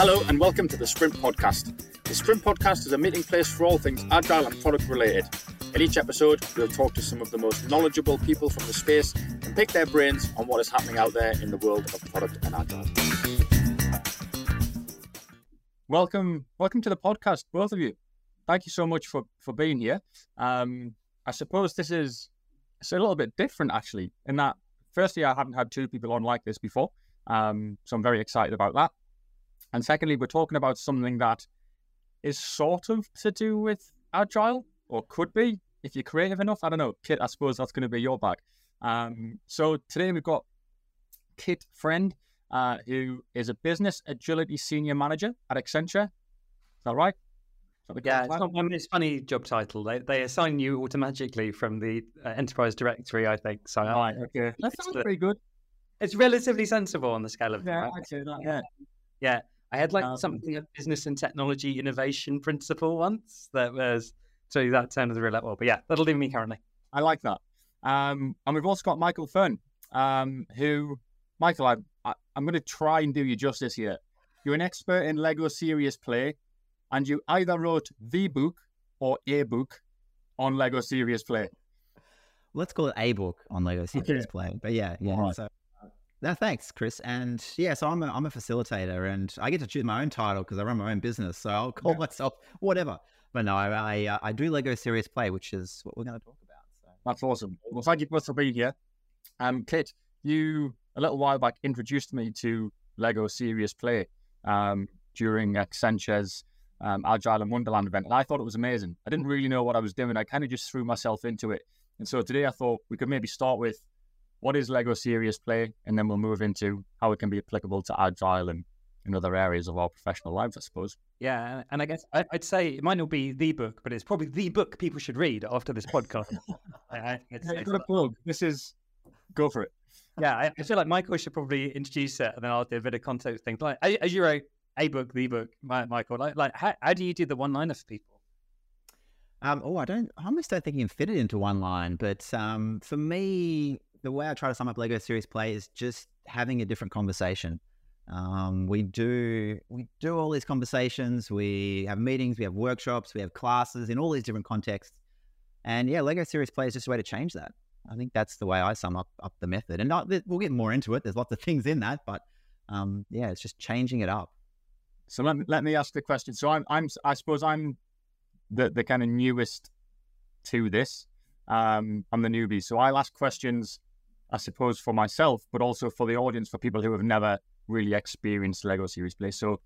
Hello and welcome to the Sprint Podcast. The Sprint Podcast is a meeting place for all things agile and product related. In each episode, we'll talk to some of the most knowledgeable people from the space and pick their brains on what is happening out there in the world of product and agile. Welcome, welcome to the podcast, both of you. Thank you so much for for being here. Um, I suppose this is it's a little bit different actually, in that firstly, I haven't had two people on like this before. Um, so I'm very excited about that. And secondly, we're talking about something that is sort of to do with agile, or could be if you're creative enough. I don't know, Kit. I suppose that's going to be your bag. Um, so today we've got Kit Friend, uh, who is a business agility senior manager at Accenture. Is that right? yeah, it's, not, I mean, it's funny job title. They they assign you automatically from the uh, enterprise directory, I think. So right, okay, that sounds pretty good. It's relatively sensible on the scale of yeah, right? that, yeah, yeah. I had like um, something of business and technology innovation principle once that was so that turned sounded really well. But yeah, that'll do me currently. I like that. Um, and we've also got Michael Fearne, um, who Michael, I, I I'm going to try and do you justice here. You're an expert in Lego Serious Play and you either wrote the book or a book on Lego Serious Play. Let's call it a book on Lego Serious okay. Play. But yeah, yeah. Right. So, no, thanks, Kris. And yeah, so I'm a, I'm a facilitator, and I get to choose my own title because I run my own business. So I'll call yeah. myself whatever. But no, I I, uh, I, do Lego Serious Play, which is what we're going to talk about. So. That's awesome. Well, thank you both for being here. Um, Kit, you a little while back introduced me to Lego Serious Play um, during Accenture's um, Agile and Wonderland event, and I thought it was amazing. I didn't really know what I was doing. I kind of just threw myself into it. And so today I thought we could maybe start with what is Lego Serious Play, and then we'll move into how it can be applicable to Agile and in other areas of our professional lives, I suppose. Yeah, and I guess I'd say it might not be the book, but it's probably the book people should read after this podcast. I, it's, it's, got a plug. This is go for it. Yeah, I, I, feel like Michael should probably introduce it, and then I'll do a bit of context things. Like as you wrote, a book, the book, Michael? Like, like how, how do you do the one liner for people? Um, oh, I don't. I almost don't think you can fit it into one line. But um, for me, the way I try to sum up Lego Serious Play is just having a different conversation. Um, we do we do all these conversations. We have meetings, we have workshops, we have classes in all these different contexts. And yeah, Lego Serious Play is just a way to change that. I think that's the way I sum up up the method. And not, we'll get more into it. There's lots of things in that, but um, yeah, it's just changing it up. So let me, let me ask the question. So I'm, I'm I suppose I'm the, the kind of newest to this. Um, I'm the newbie. So I'll ask questions, I suppose, for myself, but also for the audience, for people who have never really experienced Lego Serious Play. So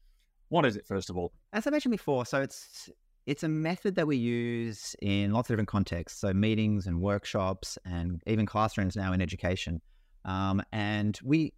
what is it, first of all? As I mentioned before, so it's it's a method that we use in lots of different contexts. So meetings and workshops and even classrooms now in education. Um, and we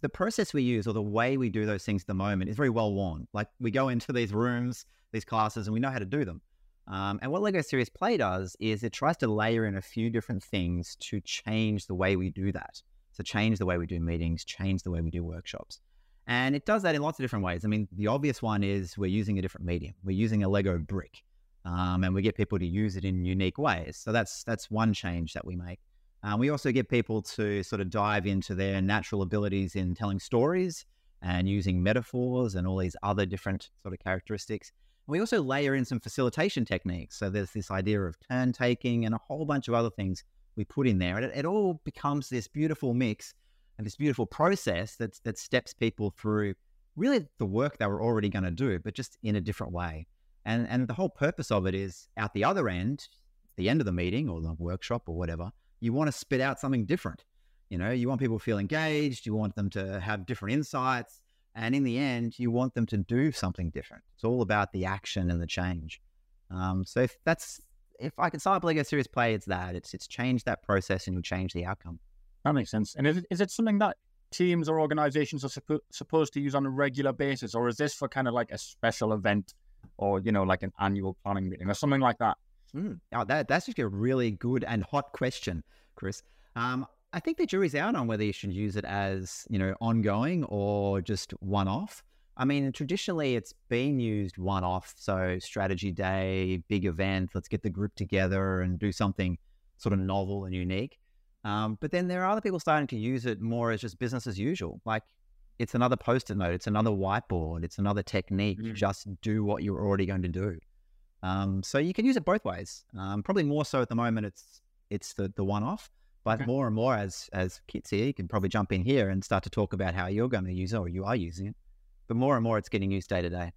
the process we use or the way we do those things at the moment is very well worn. Like we go into these rooms, these classes, and we know how to do them. Um, and what Lego Serious Play does is it tries to layer in a few different things to change the way we do that. So change the way we do meetings, change the way we do workshops. And it does that in lots of different ways. I mean, the obvious one is we're using a different medium. We're using a Lego brick, um, and we get people to use it in unique ways. So that's that's one change that we make. Um, we also get people to sort of dive into their natural abilities in telling stories and using metaphors and all these other different sort of characteristics. We also layer in some facilitation techniques. So there's this idea of turn taking and a whole bunch of other things we put in there. And it, it all becomes this beautiful mix and this beautiful process that, that steps people through really the work they were already going to do, but just in a different way. And, and the whole purpose of it is out the other end, the end of the meeting or the workshop or whatever, you want to spit out something different. You know, you want people to feel engaged, you want them to have different insights. And in the end, you want them to do something different. It's all about the action and the change. Um, so if that's if I can start Lego Serious Play, it's that. It's it's changed that process and you'll change the outcome. That makes sense. And is it, is it something that teams or organizations are suppo- supposed to use on a regular basis, or is this for kind of like a special event, or you know, like an annual planning meeting or something like that? Mm. Oh, that, that's just a really good and hot question, Kris. Um, I think the jury's out on whether you should use it as you know ongoing or just one off. I mean, traditionally it's been used one off, so strategy day, big event, let's get the group together and do something sort of novel and unique. Um, but then there are other people starting to use it more as just business as usual. Like it's another post-it note, it's another whiteboard, it's another technique. Mhm. Just do what you're already going to do. Um, so you can use it both ways. Um, probably more so at the moment. It's it's the the one-off, but Okay. more and more as as here, you can probably jump in here and start to talk about how you're going to use it or you are using it. But more and more, it's getting used day to day.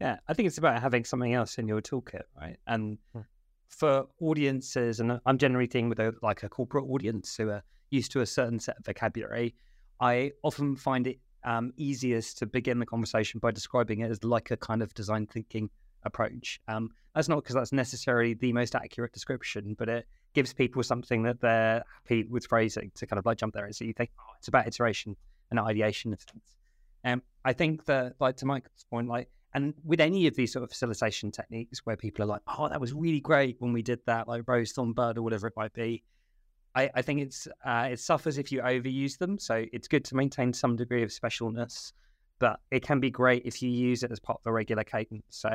Yeah, I think it's about having something else in your toolkit, right? And Hmm. for audiences, and I'm generally dealing with a, like a corporate audience who are used to a certain set of vocabulary, I often find it um, easiest to begin the conversation by describing it as like a kind of design thinking approach. Um, that's not because that's necessarily the most accurate description, but it gives people something that they're happy with phrasing to kind of like jump there and so you think, oh, it's about iteration and ideation of things. Um, I think that, like to Mike's point, like, and with any of these sort of facilitation techniques where people are like, oh, that was really great when we did that, like Rose Thorn Bud or whatever it might be. I, I think it's uh, it suffers if you overuse them. So it's good to maintain some degree of specialness, but it can be great if you use it as part of a regular cadence. So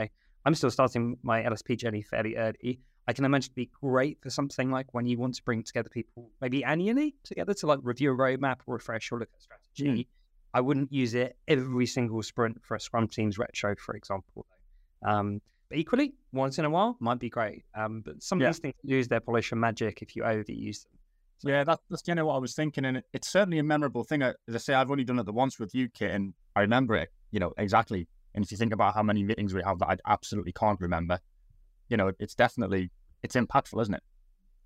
I'm still starting my LSP journey fairly early. I can imagine it'd be great for something like when you want to bring together people, maybe annually together to like review a roadmap or refresh or look at strategy. I wouldn't use it every single sprint for a Scrum Teams retro, for example. Um, but equally, once in a while might be great. Um, but some Yeah. of these things lose their polish and magic if you overuse them. Yeah, that, that's kind of what I was thinking, and it, it's certainly a memorable thing. As I say, I've only done it the once with you, Kit, and I remember it, you know, exactly. And if you think about how many meetings we have that I absolutely can't remember, you know, it's definitely it's impactful, isn't it?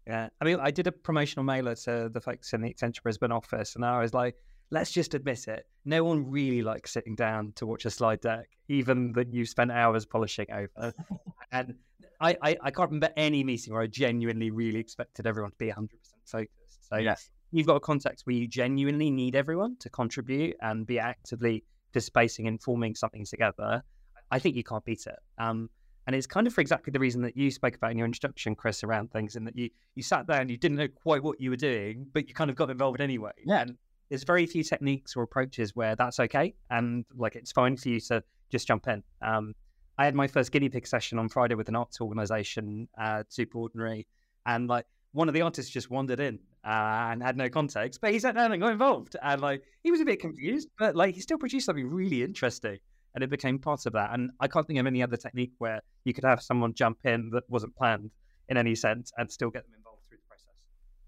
Yeah. I mean, I did a promotional mailer to the folks in the Accenture Brisbane office, and I was like, let's just admit it. No one really likes sitting down to watch a slide deck, even that you spent hours polishing over. and I, I, I can't remember any meeting where I genuinely really expected everyone to be 100% focused. So yes, you've got a context where you genuinely need everyone to contribute and be actively participating and forming something together, I think you can't beat it. Um, and it's kind of for exactly the reason that you spoke about in your introduction, Kris, around things, and that you you sat there and you didn't know quite what you were doing, but you kind of got involved anyway. Yeah. And there's very few techniques or approaches where that's okay, and like it's fine for you to just jump in. Um, I had my first guinea pig session on Friday with an arts organization, uh, super ordinary, and like one of the artists just wandered in uh, and had no context, but he sat down and got involved. And like he was a bit confused, but like he still produced something really interesting. And it became part of that. And I can't think of any other technique where you could have someone jump in that wasn't planned in any sense and still get them involved through the process.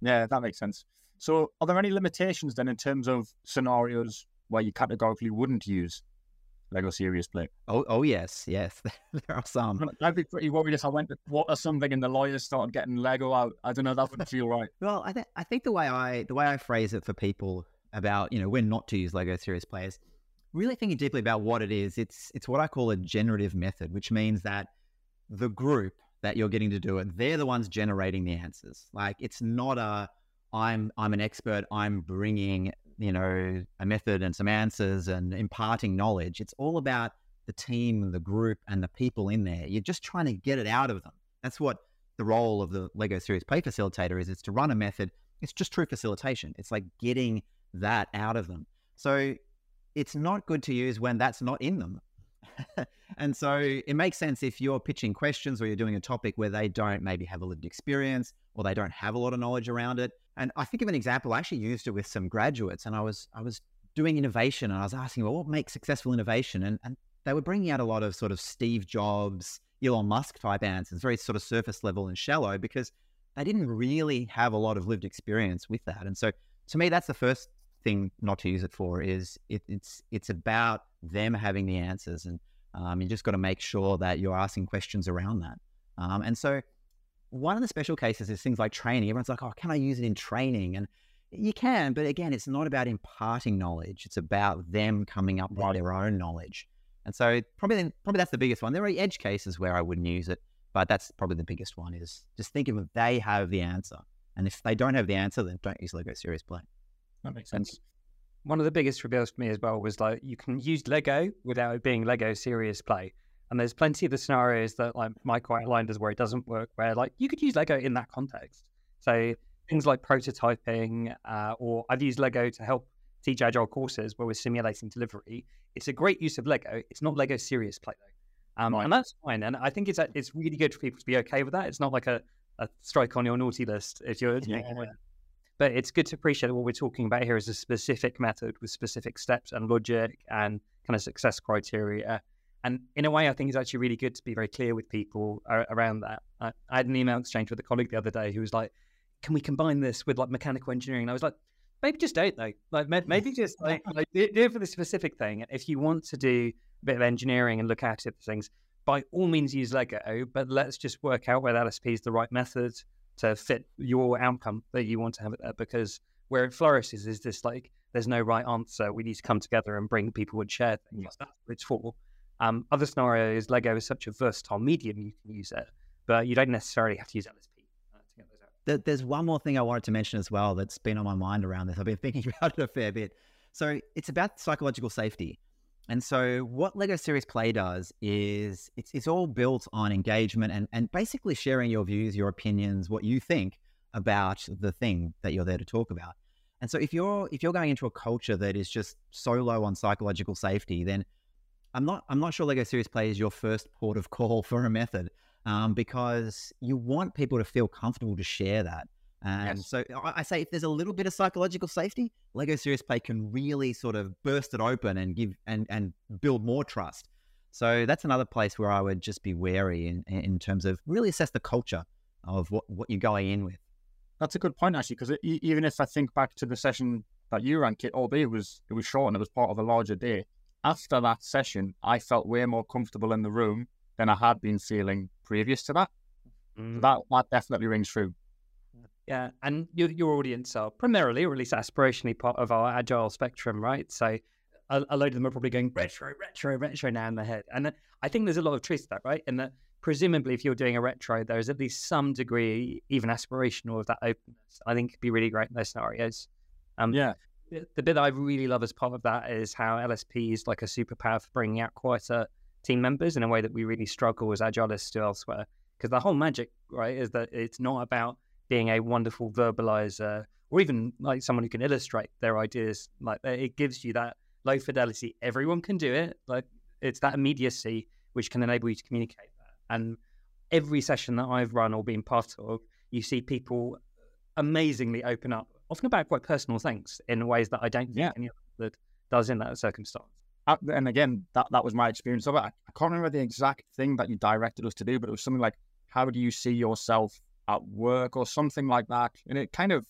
yeah, that makes sense. So, are there any limitations then in terms of scenarios where you categorically wouldn't use Lego Serious Play? Oh, oh yes, yes, there are some. I'd be pretty worried if I went to water something and the lawyers started getting Lego out. I don't know, that wouldn't feel right. Well, I, th- I think the way I the way I phrase it for people about you know when not to use Lego Serious Players, really thinking deeply about what it is. It's it's what I call a generative method, which means that the group that you're getting to do it, they're the ones generating the answers. Like it's not a I'm I'm an expert. I'm bringing you know a method and some answers and imparting knowledge. It's all about the team and the group and the people in there. You're just trying to get it out of them. That's what the role of the Lego Serious Play Facilitator is. It's to run a method. It's just true facilitation. It's like getting that out of them. So it's not good to use when that's not in them. and so it makes sense if you're pitching questions or you're doing a topic where they don't maybe have a lived experience or they don't have a lot of knowledge around it. And I think of an example. I actually used it with some graduates, and I was I was doing innovation, and I was asking, well, what makes successful innovation? And and they were bringing out a lot of sort of Steve Jobs, Elon Musk type answers, very sort of surface level and shallow, because they didn't really have a lot of lived experience with that. And so to me, that's the first thing not to use it for is it, it's it's about them having the answers, and um, you just got to make sure that you're asking questions around that. Um, and so one of the special cases is things like training. Everyone's like, "Oh, can I use it in training?" And you can, but again, it's not about imparting knowledge. It's about them coming up with their own knowledge. And so probably probably that's the biggest one. There are edge cases where I wouldn't use it, but that's probably the biggest one. Is just think of if they have the answer, and if they don't have the answer, then don't use Lego Serious Play. That makes sense. One of the biggest reveals for me as well was like you can use Lego without it being Lego serious play. And there's plenty of the scenarios that like Michael outlined as where it doesn't work, where like you could use Lego in that context. So things like prototyping, uh, or I've used Lego to help teach agile courses where we're simulating delivery. It's a great use of Lego. It's not Lego serious play though, um, Right. and that's fine. And I think it's it's really good for people to be okay with that. It's not like a, a strike on your naughty list if you're Yeah. But it's good to appreciate what we're talking about here is a specific method with specific steps and logic and kind of success criteria. And in a way, I think it's actually really good to be very clear with people around that. I, I had an email exchange with a colleague the other day who was like, "Can we combine this with like mechanical engineering?" And I was like, "Maybe just don't though. Like maybe just like, like do it for the specific thing. If you want to do a bit of engineering and look at it for things, by all means use Lego. But let's just work out whether LSP is the right method to fit your outcome that you want to have it there. Because where it flourishes is this like there's no right answer. We need to come together and bring people and share things. That's what it's for. Um, other is Lego is such a versatile medium, you can use it, but you don't necessarily have to use LSP. Uh, there's one more thing I wanted to mention as well that's been on my mind around this. I've been thinking about it a fair bit. So it's about psychological safety. And so what Lego Serious Play does is it's, it's all built on engagement and, and basically sharing your views, your opinions, what you think about the thing that you're there to talk about. And so if you're if you're going into a culture that is just so low on psychological safety, then I'm not I'm not sure Lego Serious Play is your first port of call for a method um, because you want people to feel comfortable to share that. And yes. so I say if there's a little bit of psychological safety, Lego Serious Play can really sort of burst it open and give and and build more trust. So that's another place where I would just be wary in in terms of really assess the culture of what what you're going in with. That's a good point actually, because even if I think back to the session that you ran, Kit, albeit it was it was short and it was part of a larger day, after that session, I felt way more comfortable in the room than I had been feeling previous to that. Mm. That that definitely rings true. Yeah, and your your audience are primarily, or at least aspirationally, part of our agile spectrum, right? So a, a load of them are probably going retro, retro, retro now in their head, and I think there's a lot of truth to that, right? And that presumably, if you're doing a retro, there is at least some degree, even aspirational, of that openness. I think could be really great in those scenarios. Um, yeah, the bit that I really love as part of that is how LSP is like a superpower for bringing out quieter team members in a way that we really struggle as agilists to elsewhere. Because the whole magic, right, is that it's not about being a wonderful verbalizer or even like someone who can illustrate their ideas. Like it gives you that low fidelity. Everyone can do it. Like it's that immediacy which can enable you to communicate that. And every session that I've run or been part of, you see people amazingly open up often about quite personal things in ways that I don't think yeah. any other does in that circumstance. Uh, and again, that, that was my experience of it. I, I can't remember the exact thing that you directed us to do, but it was something like, how do you see yourself at work or something like that? And it kind of,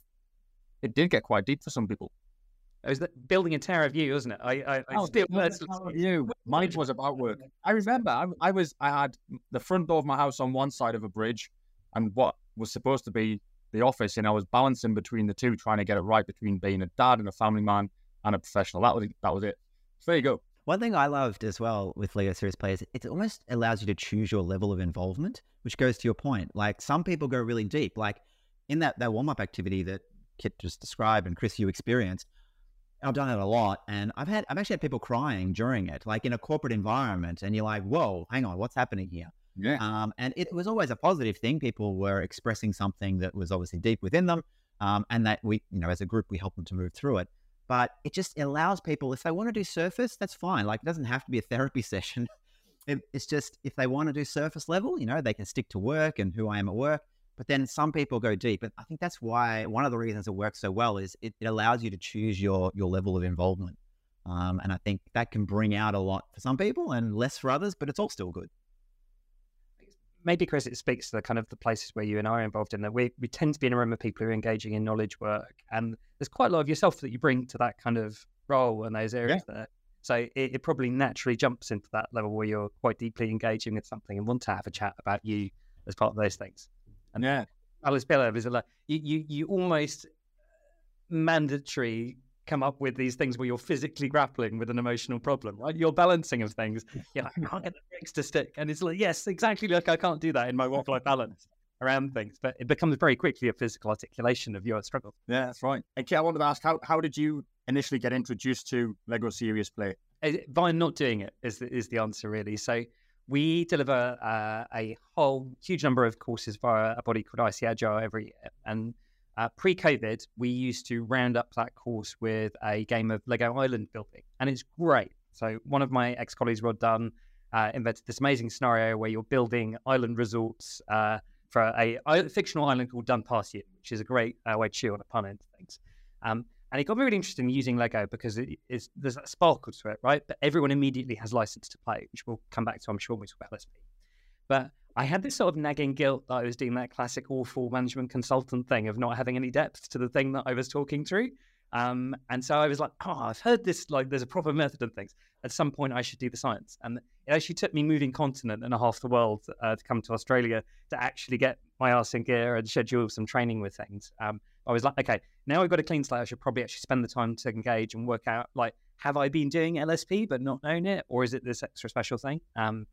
it did get quite deep for some people. It was building a tower of you, wasn't it? I, I, I oh, still you. Mine was about work. I remember I, I was I had the front door of my house on one side of a bridge, and what was supposed to be the office, and I was balancing between the two, trying to get it right between being a dad and a family man and a professional. That was that was it. So there you go. One thing I loved as well with Lego Serious Play is it almost allows you to choose your level of involvement, which goes to your point. Like some people go really deep, like in that that warm up activity that Kit just described and Kris you experienced. I've done it a lot, and I've had I've actually had people crying during it, like in a corporate environment, and you're like, "Whoa, hang on, what's happening here?" Yeah. Um, and it was always a positive thing. People were expressing something that was obviously deep within them. Um, and that we, you know, as a group, we help them to move through it. But it just allows people, if they want to do surface, that's fine. Like it doesn't have to be a therapy session. It, it's just if they want to do surface level, you know, they can stick to work and who I am at work. But then some people go deep. And I think that's why one of the reasons it works so well is it, it allows you to choose your your level of involvement. Um, and I think that can bring out a lot for some people and less for others, but it's all still good maybe Kris, it speaks to the kind of the places where you and I are involved in that we, we tend to be in a room of people who are engaging in knowledge work. And there's quite a lot of yourself that you bring to that kind of role and those areas yeah. there. So it, it, probably naturally jumps into that level where you're quite deeply engaging with something and want to have a chat about you as part of those things. And yeah, Alice Biller is a like you, you you almost mandatory come up with these things where you're physically grappling with an emotional problem, right? You're balancing of things. Yeah, I can't get the brakes to stick. And it's like, yes, exactly like I can't do that in my work life balance around things. But it becomes very quickly a physical articulation of your struggle. Yeah, that's right. Okay, I wanted to ask how, how did you initially get introduced to Lego Serious Play? By not doing it is the, is the answer, really. So we deliver uh, a whole huge number of courses via a body called ICAgile every year. And uh, Pre COVID, we used to round up that course with a game of Lego Island building, and it's great. So, one of my ex colleagues, Rod Dunn, uh, invented this amazing scenario where you're building island resorts uh, for a, a, fictional island called Dunpartian, which is a great uh, way to chew on a pun into things. Um, and it got me really interested in using Lego because it is there's that sparkle to it, right? But everyone immediately has license to play, which we'll come back to, I'm sure, when we talk about LSP. But I had this sort of nagging guilt that I was doing that classic awful management consultant thing of not having any depth to the thing that I was talking through. Um, and so I was like, oh, I've heard this, like, there's a proper method of things. At some point, I should do the science. And it actually took me moving continent and a half the world uh, to come to Australia to actually get my arse in gear and schedule some training with things. Um, I was like, okay, now I've got a clean slate. I should probably actually spend the time to engage and work out, like, have I been doing LSP but not known it? Or is it this extra special thing? Um,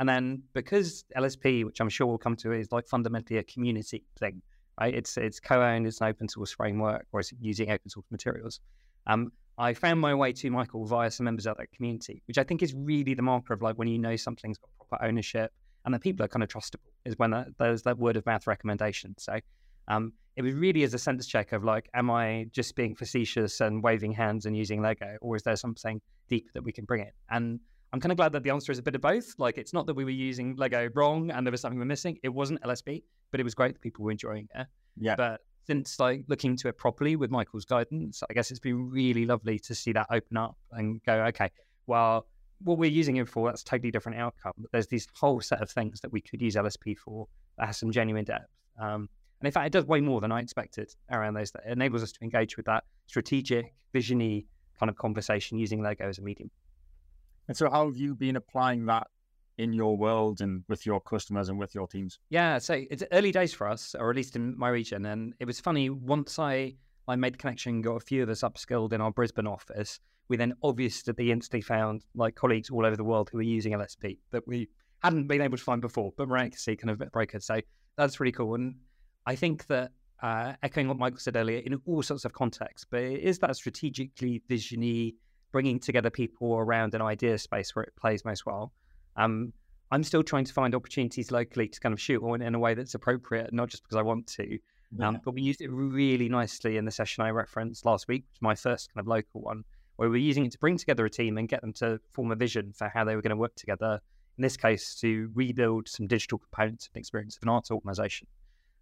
and then because LSP, which I'm sure we'll come to, is like fundamentally a community thing right? It's it's co-owned, it's an open source framework, or it's using open source materials. Um, I found my way to Michael via some members of that community, which I think is really the marker of like when you know something's got proper ownership and the people are kind of trustable is when there's that word of mouth recommendation. So um, it was really as a sense check of like, am I just being facetious and waving hands and using Lego, or is there something deeper that we can bring it? And I'm kind of glad that the answer is a bit of both. Like, it's not that we were using Lego wrong and there was something we're missing. It wasn't LSP, but it was great that people were enjoying it. Yeah. But since like looking into it properly with Michael's guidance, I guess it's been really lovely to see that open up and go, okay, well, what we're using it for, that's a totally different outcome. But there's this whole set of things that we could use LSP for that has some genuine depth. Um, and in fact, it does way more than I expected around those. That enables us to engage with that strategic, visiony kind of conversation using Lego as a medium. And so, how have you been applying that in your world and with your customers and with your teams? Yeah, so it's early days for us, or at least in my region. And it was funny once I I made the connection, got a few of us upskilled in our Brisbane office. We then obviously instantly found like colleagues all over the world who were using LSP that we hadn't been able to find before, but miraculously kind of brokered. So that's really cool. And I think that uh, echoing what Michael said earlier, in all sorts of contexts, but it is that strategically visiony bringing together people around an idea space where it plays most well. Um, I'm still trying to find opportunities locally to kind of shoot on in a way that's appropriate, not just because I want to. Um, but we used it really nicely in the session I referenced last week, which is my first kind of local one, where we are using it to bring together a team and get them to form a vision for how they were going to work together. In this case, to rebuild some digital components and experience of an arts organization.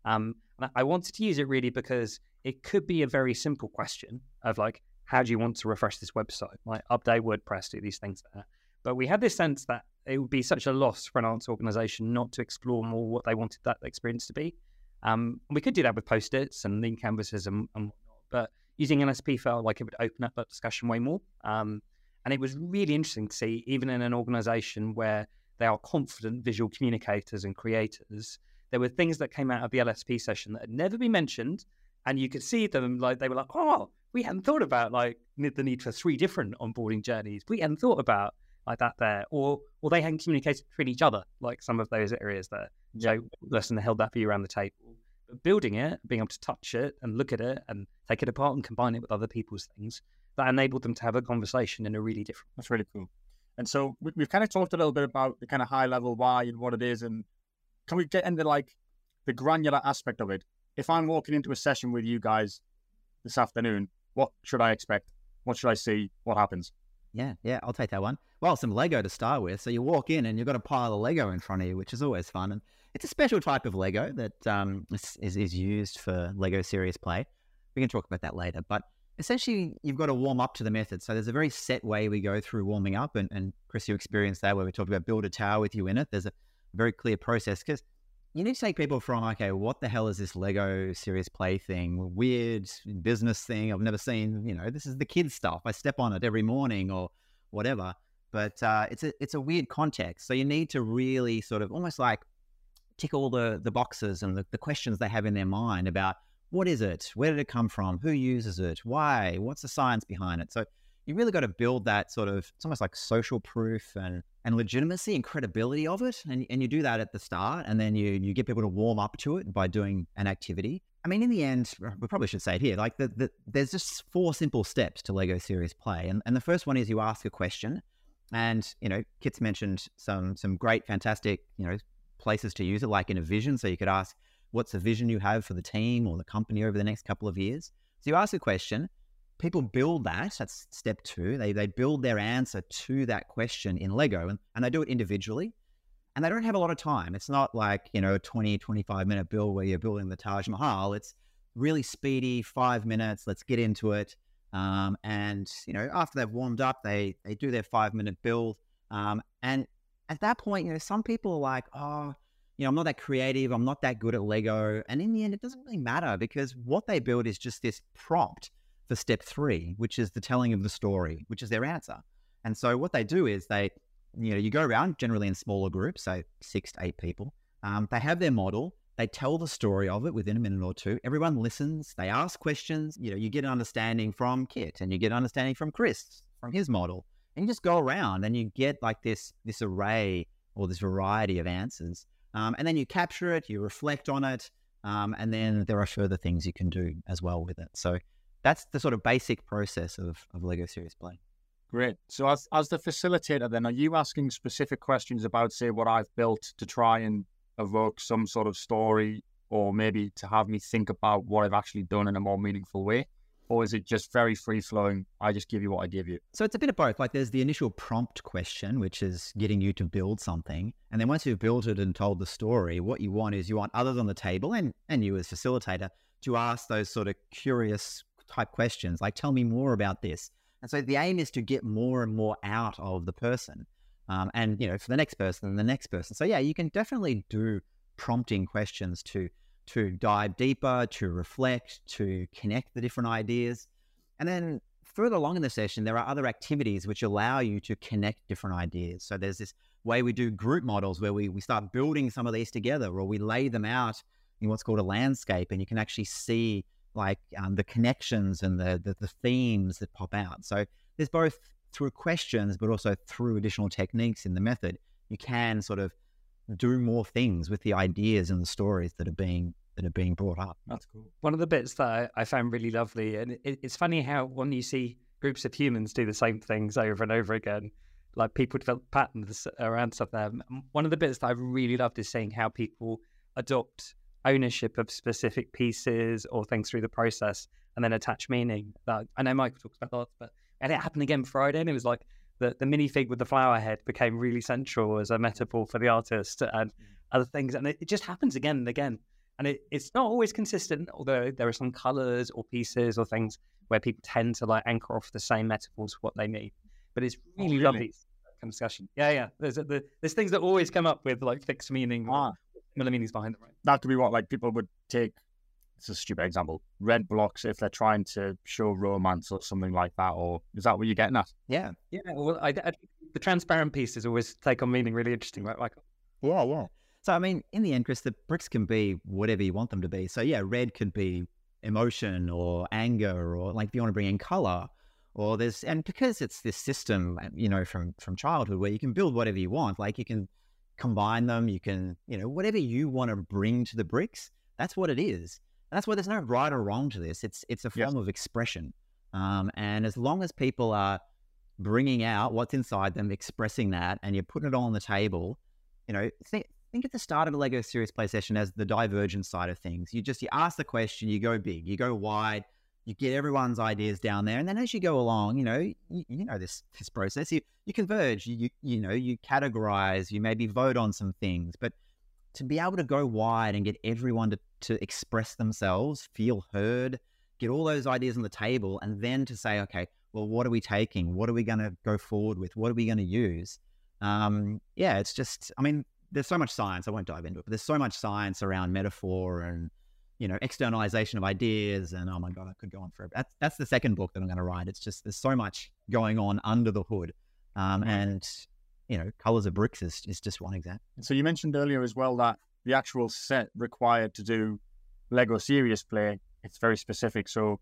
Um, and I wanted to use it really because it could be a very simple question of like, how do you want to refresh this website? Like update WordPress, do these things there. But we had this sense that it would be such a loss for an arts organization not to explore more what they wanted that experience to be. Um, we could do that with post-its and lean canvases and, and whatnot, but using LSP felt like it would open up that discussion way more. Um, and it was really interesting to see, even in an organization where they are confident visual communicators and creators, there were things that came out of the LSP session that had never been mentioned. And you could see them like they were like, oh, we hadn't thought about like the need for three different onboarding journeys. We hadn't thought about like that there, or or they hadn't communicated between each other like some of those areas there. Yeah. So listen, held that view around the table. But building it, being able to touch it and look at it and take it apart and combine it with other people's things, that enabled them to have a conversation in a really different. That's really cool. And so we, have kind of talked a little bit about the kind of high level why and what it is, and can we get into like the granular aspect of it? If I'm walking into a session with you guys this afternoon, what should I expect? What should I see? What happens? Yeah, yeah, I'll take that one. Well, some Lego to start with. So you walk in and you've got a pile of Lego in front of you, which is always fun. And it's a special type of Lego that um, is, is used for Lego serious play. We can talk about that later. But essentially, you've got to warm up to the method. So there's a very set way we go through warming up. And, and Kris, you experienced that where we talked about build a tower with you in it. There's a very clear process because you need to take people from okay, what the hell is this Lego serious play thing? Weird business thing I've never seen. You know, this is the kids stuff. I step on it every morning or whatever. But uh, it's a it's a weird context. So you need to really sort of almost like tick all the the boxes and the, the questions they have in their mind about what is it, where did it come from, who uses it, why, what's the science behind it. So you really got to build that sort of it's almost like social proof and and legitimacy and credibility of it and, and you do that at the start and then you you get people to warm up to it by doing an activity. I mean in the end we probably should say it here like the, the, there's just four simple steps to lego serious play and, and the first one is you ask a question and you know kit's mentioned some some great fantastic you know places to use it like in a vision so you could ask what's the vision you have for the team or the company over the next couple of years? So you ask a question people build that. That's step two. They, they build their answer to that question in Lego and, and they do it individually. And they don't have a lot of time. It's not like, you know, a 20, 25 minute build where you're building the Taj Mahal. It's really speedy, five minutes. Let's get into it. Um, and you know, after they've warmed up, they they do their five minute build. Um, and at that point, you know, some people are like, oh, you know, I'm not that creative. I'm not that good at Lego. And in the end, it doesn't really matter because what they build is just this prompt for step three, which is the telling of the story, which is their answer. And so what they do is they, you know, you go around generally in smaller groups, so six to eight people. Um, they have their model. They tell the story of it within a minute or two. Everyone listens. They ask questions. You know, you get an understanding from Kit, and you get an understanding from Kris from his model, and you just go around and you get like this this array or this variety of answers. Um, and then you capture it, you reflect on it, um, and then there are further things you can do as well with it. So that's the sort of basic process of, of Lego Serious Play. Great. So as as the facilitator, then are you asking specific questions about, say, what I've built to try and evoke some sort of story, or maybe to have me think about what I've actually done in a more meaningful way? Or is it just very free flowing? I just give you what I give you. So it's a bit of both. Like there's the initial prompt question, which is getting you to build something. And then once you've built it and told the story, what you want is you want others on the table and, and you as facilitator to ask those sort of curious type questions, like tell me more about this. And so the aim is to get more and more out of the person. Um, and you know, for the next person and the next person. So yeah, you can definitely do prompting questions to to dive deeper, to reflect, to connect the different ideas. And then further along in the session, there are other activities which allow you to connect different ideas. So there's this way we do group models where we, we start building some of these together or we lay them out in what's called a landscape and you can actually see like um, the connections and the, the, the themes that pop out. So there's both through questions, but also through additional techniques in the method, you can sort of do more things with the ideas and the stories that are being that are being brought up. That's cool. One of the bits that I, found really lovely, and it, it's funny how when you see groups of humans do the same things over and over again, like people develop patterns around stuff there. One of the bits that I really loved is seeing how people adopt ownership of specific pieces or things through the process and then attach meaning. That I know Michael talks about that, but and it happened again Friday, and it was like the, the minifig with the flower head became really central as a metaphor for the artist and mm. other things. And it, it, just happens again and again. And it, it's not always consistent, although there are some colors or pieces or things where people tend to like anchor off the same metaphors for what they need. But it's really, oh, really? lovely kind of discussion. Yeah, yeah. There's there's things that always come up with like fixed meaning, ah. Similar meanings behind them. Right? That could be what like people would take it's a stupid example. Red blocks if they're trying to show romance or something like that, or is that what you're getting at? Yeah, yeah. Well, I, I, the transparent pieces always take on meaning really interesting, right, Michael? Yeah, yeah. So I mean, in the end, Kris, the bricks can be whatever you want them to be. So yeah, red could be emotion or anger, or like if you want to bring in color, or there's and because it's this system, you know, from from childhood where you can build whatever you want. Like you can combine them, you can, you know, whatever you want to bring to the bricks. That's what it is. And that's why there's no right or wrong to this. It's it's a form yes. of expression, um, and as long as people are bringing out what's inside them, expressing that, and you're putting it all on the table, you know, think think at the start of a Lego Serious Play session as the divergent side of things. You just you ask the question, you go big, you go wide, you get everyone's ideas down there, and then as you go along, you know, you, you know this this process. You you converge, you, you you know, you categorize, you maybe vote on some things, but to be able to go wide and get everyone to, to express themselves, feel heard, get all those ideas on the table, and then to say, okay, well, what are we taking? What are we going to go forward with? What are we going to use? Um, yeah, it's just, I mean, there's so much science. I won't dive into it, but there's so much science around metaphor and, you know, externalization of ideas. And oh my God, I could go on forever. That's, that's the second book that I'm going to write. It's just, there's so much going on under the hood. Um, and you know, Colors of Bricks is, is just one example. So you mentioned earlier as well that the actual set required to do Lego Serious Play, it's very specific. So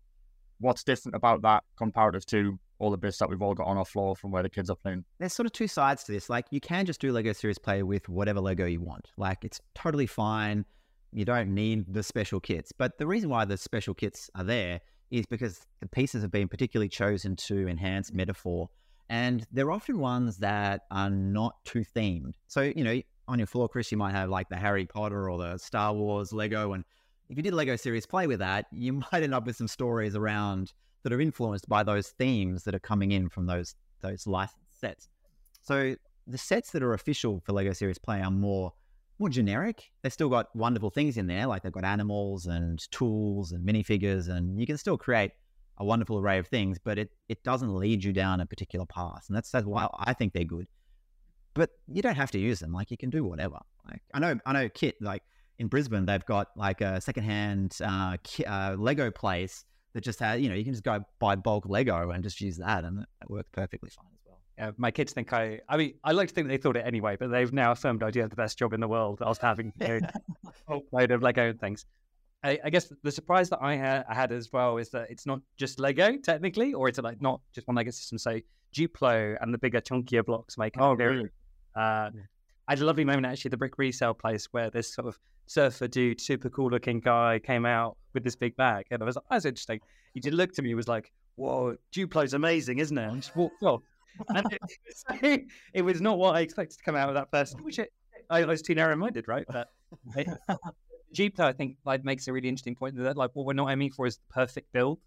what's different about that comparative to all the bits that we've all got on our floor from where the kids are playing? There's sort of two sides to this. Like you can just do Lego Serious Play with whatever Lego you want. Like it's totally fine. You don't need the special kits. But the reason why the special kits are there is because the pieces have been particularly chosen to enhance mm. metaphor and they're often ones that are not too themed. So, you know, on your floor, Kris, you might have like the Harry Potter or the Star Wars Lego. And if you did Lego Serious Play with that, you might end up with some stories around that are influenced by those themes that are coming in from those those licensed sets. So the sets that are official for Lego Serious Play are more more generic. They've still got wonderful things in there, like they've got animals and tools and minifigures, and you can still create a wonderful array of things, but it, it doesn't lead you down a particular path. And that's, that's why I think they're good. But you don't have to use them. Like you can do whatever. Like I know, I know Kit, like in Brisbane, they've got like a secondhand uh, uh, Lego place that just has, you know, you can just go buy bulk Lego and just use that, and it works perfectly fine as well. My kids think I, I mean, I like to think they thought it anyway, but they've now affirmed I do have the best job in the world. I was having a whole load of Lego and things. I, I, guess the surprise that I had, I had, as well is that it's not just Lego technically, or it's like not just one Lego system. So Duplo and the bigger, chunkier blocks make. Oh, really? Uh, I had a lovely moment actually at the brick resale place where this sort of surfer dude, super cool looking guy, came out with this big bag, and I was like, "That's interesting." He just looked at me, was like, "Whoa, Duplo's amazing, isn't it?" And just walked off. And it, was, it, was not what I expected to come out of that person, which it, I, I was too narrow minded, right? But Duplo, I think, like makes a really interesting point that like what we're not aiming for is the perfect build.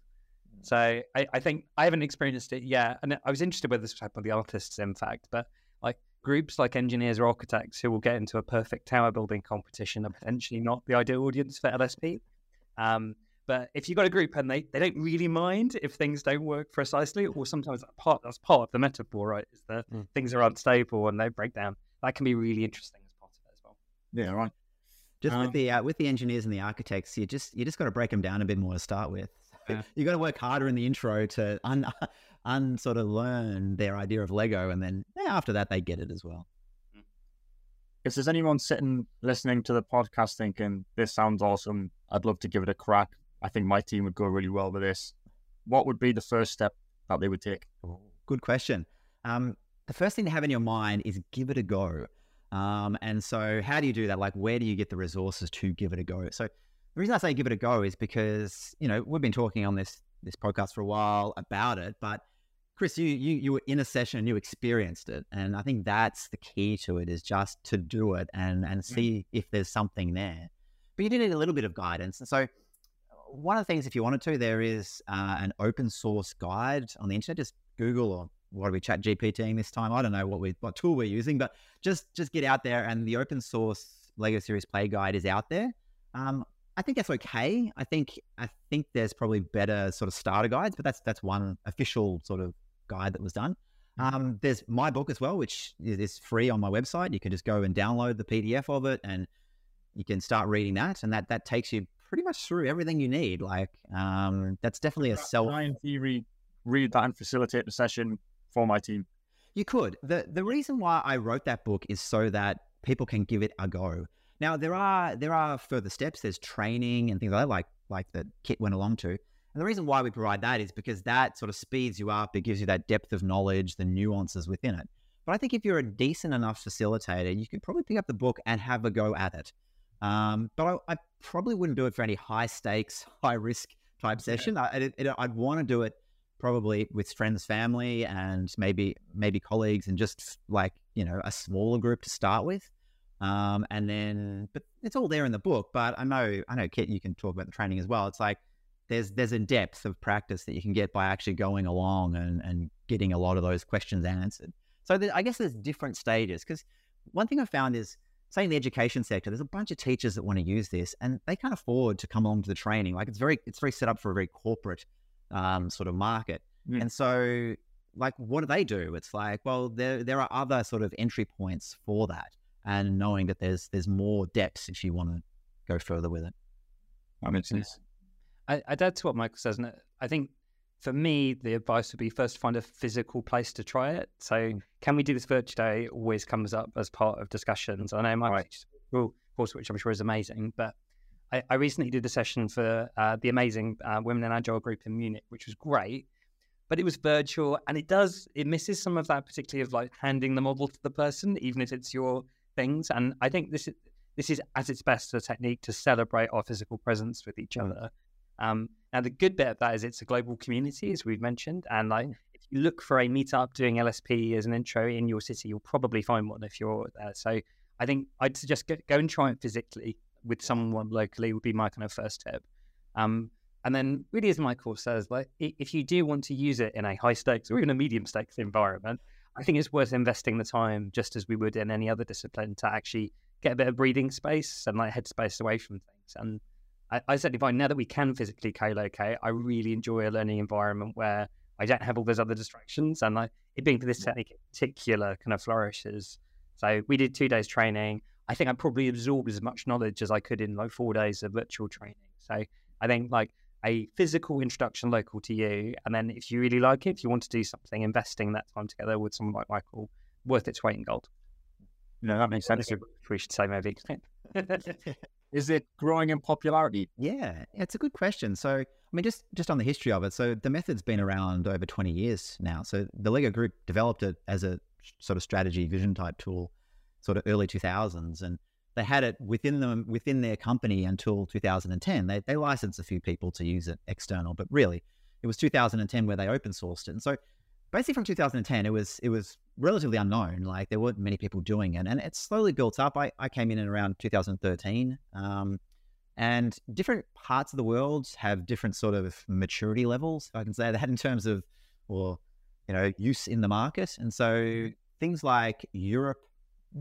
So I, I think I haven't experienced it yet, and I was interested with this type of the artists, in fact, but like groups like engineers or architects who will get into a perfect tower building competition are potentially not the ideal audience for LSP. Um, but if you've got a group and they, they don't really mind if things don't work precisely, or sometimes that part that's part of the metaphor, right? Is that mm. things are unstable and they break down. That can be really interesting as part of it as well. Yeah, right. Just um, with the uh, with the engineers and the architects, you just you just got to break them down a bit more to start with. Yeah. You got to work harder in the intro to un, un sort of learn their idea of Lego, and then yeah, after that they get it as well. If there's anyone sitting listening to the podcast thinking this sounds awesome, I'd love to give it a crack. I think my team would go really well with this. What would be the first step that they would take? Good question. Um, the first thing to have in your mind is give it a go. Um, and so, how do you do that? Like, where do you get the resources to give it a go? So, the reason I say give it a go is because you know we've been talking on this this podcast for a while about it, but Kris, you you you were in a session and you experienced it, and I think that's the key to it is just to do it and and mm. see if there's something there. But you do need a little bit of guidance, and so one of the things, if you wanted to, there is uh, an open source guide on the internet. Just Google or what are we chat GPTing this time? I don't know what we what tool we're using, but just just get out there and the open source Lego Serious Play guide is out there. Um, I think that's okay. I think I think there's probably better sort of starter guides, but that's that's one official sort of guide that was done. Mm-hmm. Um, there's my book as well, which is free on my website. You can just go and download the PDF of it, and you can start reading that, and that that takes you pretty much through everything you need. Like um, that's definitely a self. in theory, read that and facilitate the session for my team. You could. the The reason why I wrote that book is so that people can give it a go. Now there are there are further steps. There's training and things like that, like like that Kit went along to. And the reason why we provide that is because that sort of speeds you up. It gives you that depth of knowledge, the nuances within it. But I think if you're a decent enough facilitator, you could probably pick up the book and have a go at it. Um, but I, I, probably wouldn't do it for any high stakes, high risk type session. I, would want to do it probably with friends, family, and maybe maybe colleagues, and just like you know a smaller group to start with. Um, and then, but it's all there in the book. But I know, I know, Kit, you can talk about the training as well. It's like there's there's a depth of practice that you can get by actually going along and and getting a lot of those questions answered. So I guess there's different stages because one thing I found is say in the education sector, there's a bunch of teachers that want to use this and they can't afford to come along to the training. Like it's very, it's very set up for a very corporate um, sort of market. Mm. And so like, what do they do? It's like, well, there, there are other sort of entry points for that and knowing that there's, there's more depths if you want to go further with it. That makes sense. I, I'd add to what Michael says. And I think for me, the advice would be first find a physical place to try it. So, mm. can we do this virtual day? Always comes up as part of discussions. I know my right. course, which I'm sure is amazing, but I, I recently did a session for uh, the amazing uh, Women in Agile group in Munich, which was great. But it was virtual, and it does it misses some of that, particularly of like handing the model to the person, even if it's your things. And I think this is this is at its best a technique to celebrate our physical presence with each mm. other. Um, now, the good bit of that is it's a global community, as we've mentioned. And like, if you look for a meetup doing LSP as an intro in your city, you'll probably find one if you're there. So I think I'd suggest go, go and try it physically with someone locally would be my kind of first tip. Um, and then, really, as Michael says, like if you do want to use it in a high stakes or even a medium stakes environment, I think it's worth investing the time, just as we would in any other discipline, to actually get a bit of breathing space and like headspace away from things. And I, I certainly find now that we can physically co-locate, I really enjoy a learning environment where I don't have all those other distractions, and like it being for this technique in particular kind of flourishes. So we did two days training. I think I probably absorbed as much knowledge as I could in like four days of virtual training. So I think like a physical introduction local to you, and then if you really like it, if you want to do something, investing that time together with someone like Michael, worth its weight in gold. No, that makes sense. We should say maybe. Is it growing in popularity? Yeah, it's a good question. So, I mean, just just on the history of it. So, the method's been around over 20 years now. So, the Lego Group developed it as a sort of strategy vision type tool, sort of early 2000s, and they had it within them within their company until 2010. They they licensed a few people to use it external, but really, it was 2010 where they open sourced it. And so, basically, from 2010, it was it was relatively unknown. Like there weren't many people doing it, and it slowly built up. I, I came in in around 2013, um, and different parts of the world have different sort of maturity levels. I can say that in terms of, or you know, use in the market. And so things like Europe,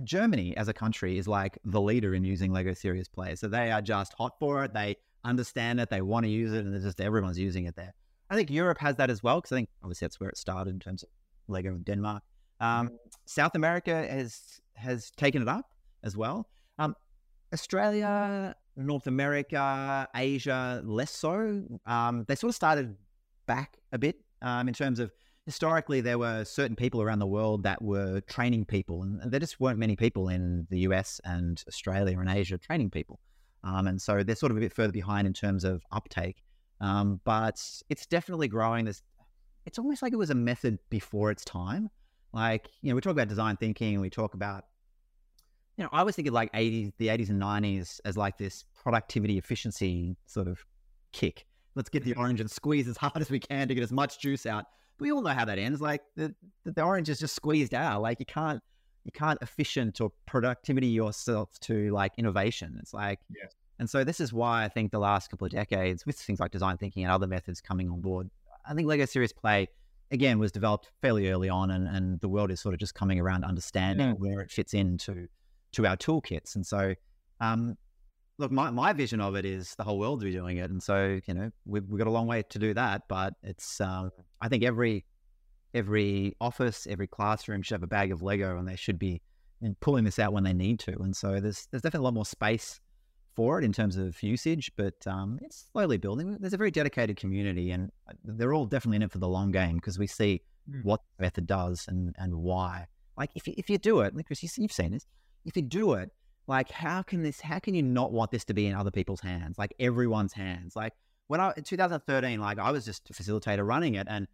Germany as a country is like the leader in using Lego Serious Play. So they are just hot for it. They understand it. They want to use it, and just everyone's using it there. I think Europe has that as well because I think obviously that's where it started in terms of Lego in Denmark. Um, South America has has taken it up as well. Um, Australia, North America, Asia, less so. Um, they sort of started back a bit um, in terms of historically there were certain people around the world that were training people, and there just weren't many people in the US and Australia and Asia training people. Um, and so they're sort of a bit further behind in terms of uptake. Um, but it's definitely growing. This, it's almost like it was a method before its time. Like, you know, we talk about design thinking, we talk about, you know, I was thinking like 80s, the 80s and 90s as like this productivity efficiency sort of kick. Let's get the mm-hmm. orange and squeeze as hard as we can to get as much juice out. But we all know how that ends. Like the, the orange is just squeezed out. Like you can't, you can't efficient or productivity yourself to like innovation. It's like, yes. And so this is why I think the last couple of decades with things like design thinking and other methods coming on board, I think Lego Serious Play again was developed fairly early on, and, and the world is sort of just coming around understanding mm. where it fits into to our toolkits. And so, um, look, my, my vision of it is the whole world be doing it, and so you know we've, we've got a long way to do that. But it's um, I think every every office, every classroom should have a bag of Lego, and they should be pulling this out when they need to. And so there's there's definitely a lot more space for it in terms of usage, but um, it's slowly building. There's a very dedicated community, and uh, they're all definitely in it for the long game because we see mm. what the method does and and why. Like if you, if you do it, like Kris, you've seen this. If you do it, like how can this? How can you not want this to be in other people's hands? Like everyone's hands. Like when I in 2013, like I was just a facilitator running it, and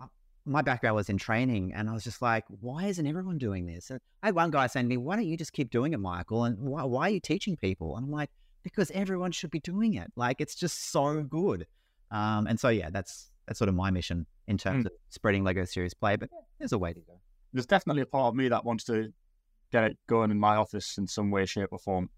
uh, my background was in training, and I was just like, why isn't everyone doing this? And I had one guy saying to me, why don't you just keep doing it, Michael? And why, why are you teaching people? And I'm like, because everyone should be doing it. Like it's just so good. Um, and so yeah, that's that's sort of my mission in terms mm. of spreading Lego Serious Play. But there's a way to go. There's definitely a part of me that wants to get it going in my office in some way, shape, or form.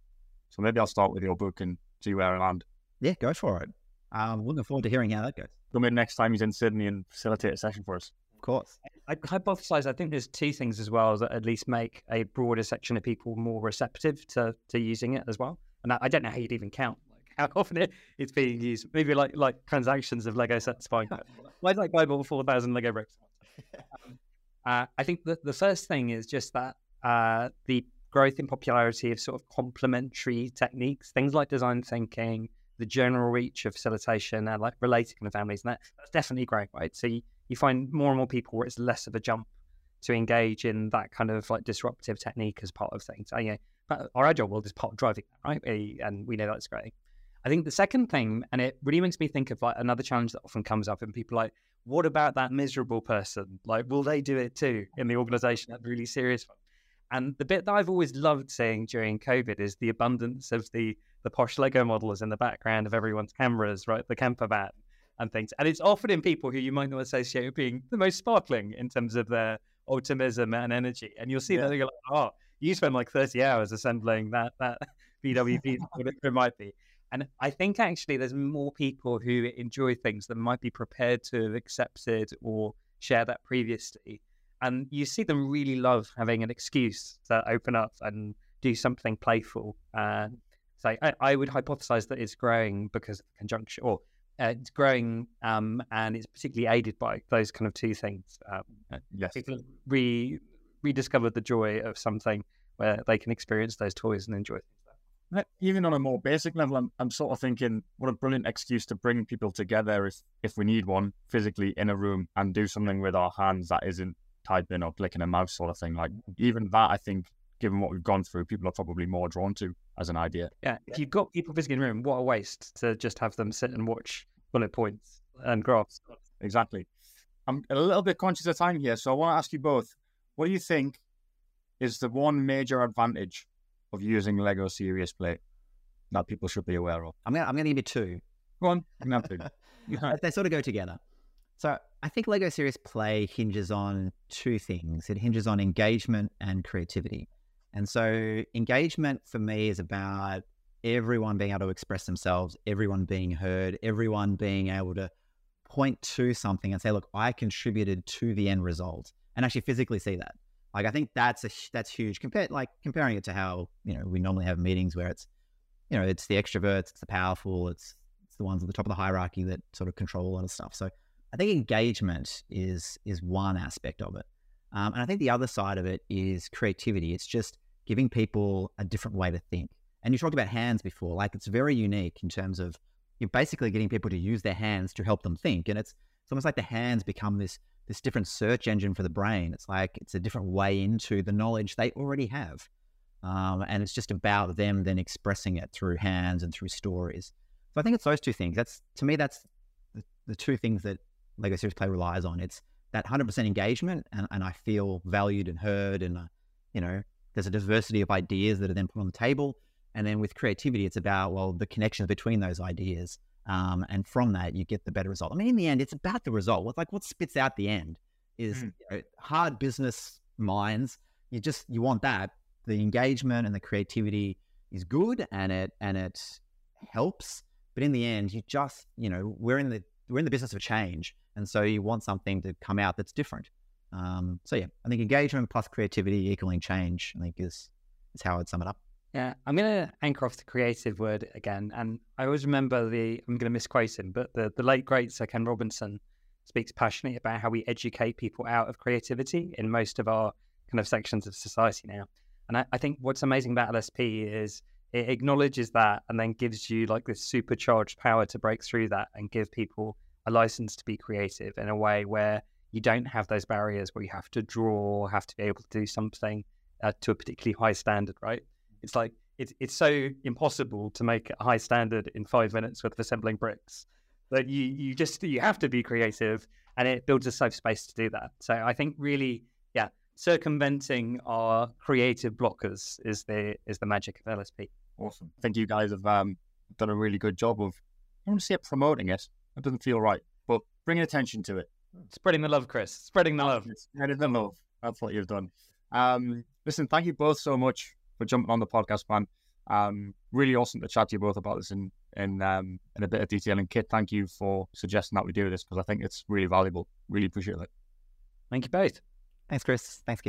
So maybe I'll start with your book and see where I land. Yeah, go for it. I'm looking forward to hearing how that goes. Come in next time he's in Sydney and facilitate a session for us. Of course. I hypothesize I think there's two things as well that at least make a broader section of people more receptive to, to using it as well. And I, I don't know how you'd even count like how often it, it's being used. Maybe like like transactions of Lego sets buying. Why did I buy more four thousand Lego bricks? Um, uh, I think that the first thing is just that uh, the growth in popularity of sort of complementary techniques, things like design thinking, the general reach of facilitation, and like relating to families, and that, that's definitely great, right? So you, you find more and more people where it's less of a jump to engage in that kind of like disruptive technique as part of things. So, yeah, our agile world is part of driving that, right? Eh, and we know that's great. I think the second thing, and it really makes me think of like another challenge that often comes up, and people like, what about that miserable person? Like, will they do it too in the organization? That really serious one. And the bit that I've always loved seeing during COVID is the abundance of the the posh Lego models in the background of everyone's cameras, right? The camper van and things. And it's often in people who you might not associate with being the most sparkling in terms of their optimism and energy. And you'll see yeah. that you're like, oh, you spend like 30 hours assembling that that BWP, whatever it might be. And I think actually there's more people who enjoy things that might be prepared to have accepted or share that previously. And you see them really love having an excuse to open up and do something playful. Uh, so I, I, would hypothesize that it's growing because of conjunction, or uh, it's growing um, and it's particularly aided by those kind of two things. Um, uh, yes. People re rediscovered the joy of something where they can experience those toys and enjoy things. Even on a more basic level, I'm, I'm sort of thinking, what a brilliant excuse to bring people together if, if we need one physically in a room and do something with our hands that isn't typing or clicking a mouse sort of thing. Like even that, I think, given what we've gone through, people are probably more drawn to as an idea. Yeah, if you've got people physically in the room, what a waste to just have them sit and watch bullet points and graphs. Exactly. I'm a little bit conscious of time here, so I want to ask you both: What do you think is the one major advantage of using Lego Serious Play that people should be aware of? I'm gonna I'm gonna give you two. Go on, to. they sort of go together. So I think Lego Serious Play hinges on two things. It hinges on engagement and creativity. And so engagement for me is about everyone being able to express themselves, everyone being heard, everyone being able to point to something and say, look, I contributed to the end result and actually physically see that. Like I think that's a that's huge. Compared like comparing it to how, you know, we normally have meetings where it's, you know, it's the extroverts, it's the powerful, it's it's the ones at the top of the hierarchy that sort of control a lot of stuff. So I think engagement is is one aspect of it, um, and I think the other side of it is creativity. It's just giving people a different way to think. And you talked about hands before, like it's very unique in terms of you're basically getting people to use their hands to help them think, and it's it's almost like the hands become this this different search engine for the brain. It's like it's a different way into the knowledge they already have, um, and it's just about them then expressing it through hands and through stories. So I think it's those two things. That's to me, that's the, the two things that Lego Serious Play relies on. It's that 100% engagement, and, and I feel valued and heard, and uh, you know, there's a diversity of ideas that are then put on the table. And then with creativity, it's about well the connections between those ideas, um, and from that you get the better result. I mean, in the end, it's about the result. What like what spits out the end is mm. you know, hard business minds. You just you want that. The engagement and the creativity is good, and it and it helps. But in the end, you just you know we're in the we're in the business of change, and so you want something to come out that's different. Um, so yeah, I think engagement plus creativity equaling change. I think is is how I'd sum it up. Yeah, I'm going to anchor off the creative word again, and I always remember the I'm going to misquote him, but the the late great Sir Ken Robinson speaks passionately about how we educate people out of creativity in most of our kind of sections of society now. And I, I think what's amazing about LSP is it acknowledges that and then gives you like this supercharged power to break through that and give people a license to be creative in a way where you don't have those barriers where you have to draw, have to be able to do something uh, to a particularly high standard, right? It's like it's it's so impossible to make a high standard in five minutes with assembling bricks that you you just you have to be creative, and it builds a safe space to do that. So I think really, yeah, circumventing our creative blockers is the is the magic of LSP. Awesome. I think you guys have um, done a really good job of I want to say promoting it. It doesn't feel right, but bringing attention to it. Spreading the love, Kris. Spreading the love. Spreading the love. That's what you've done. Um, listen, thank you both so much for jumping on the podcast, man. Um, really awesome to chat to you both about this in in um, in a bit of detail. And Kit, thank you for suggesting that we do this because I think it's really valuable. Really appreciate it. Thank you both. Thanks, Kris. Thanks, Kit.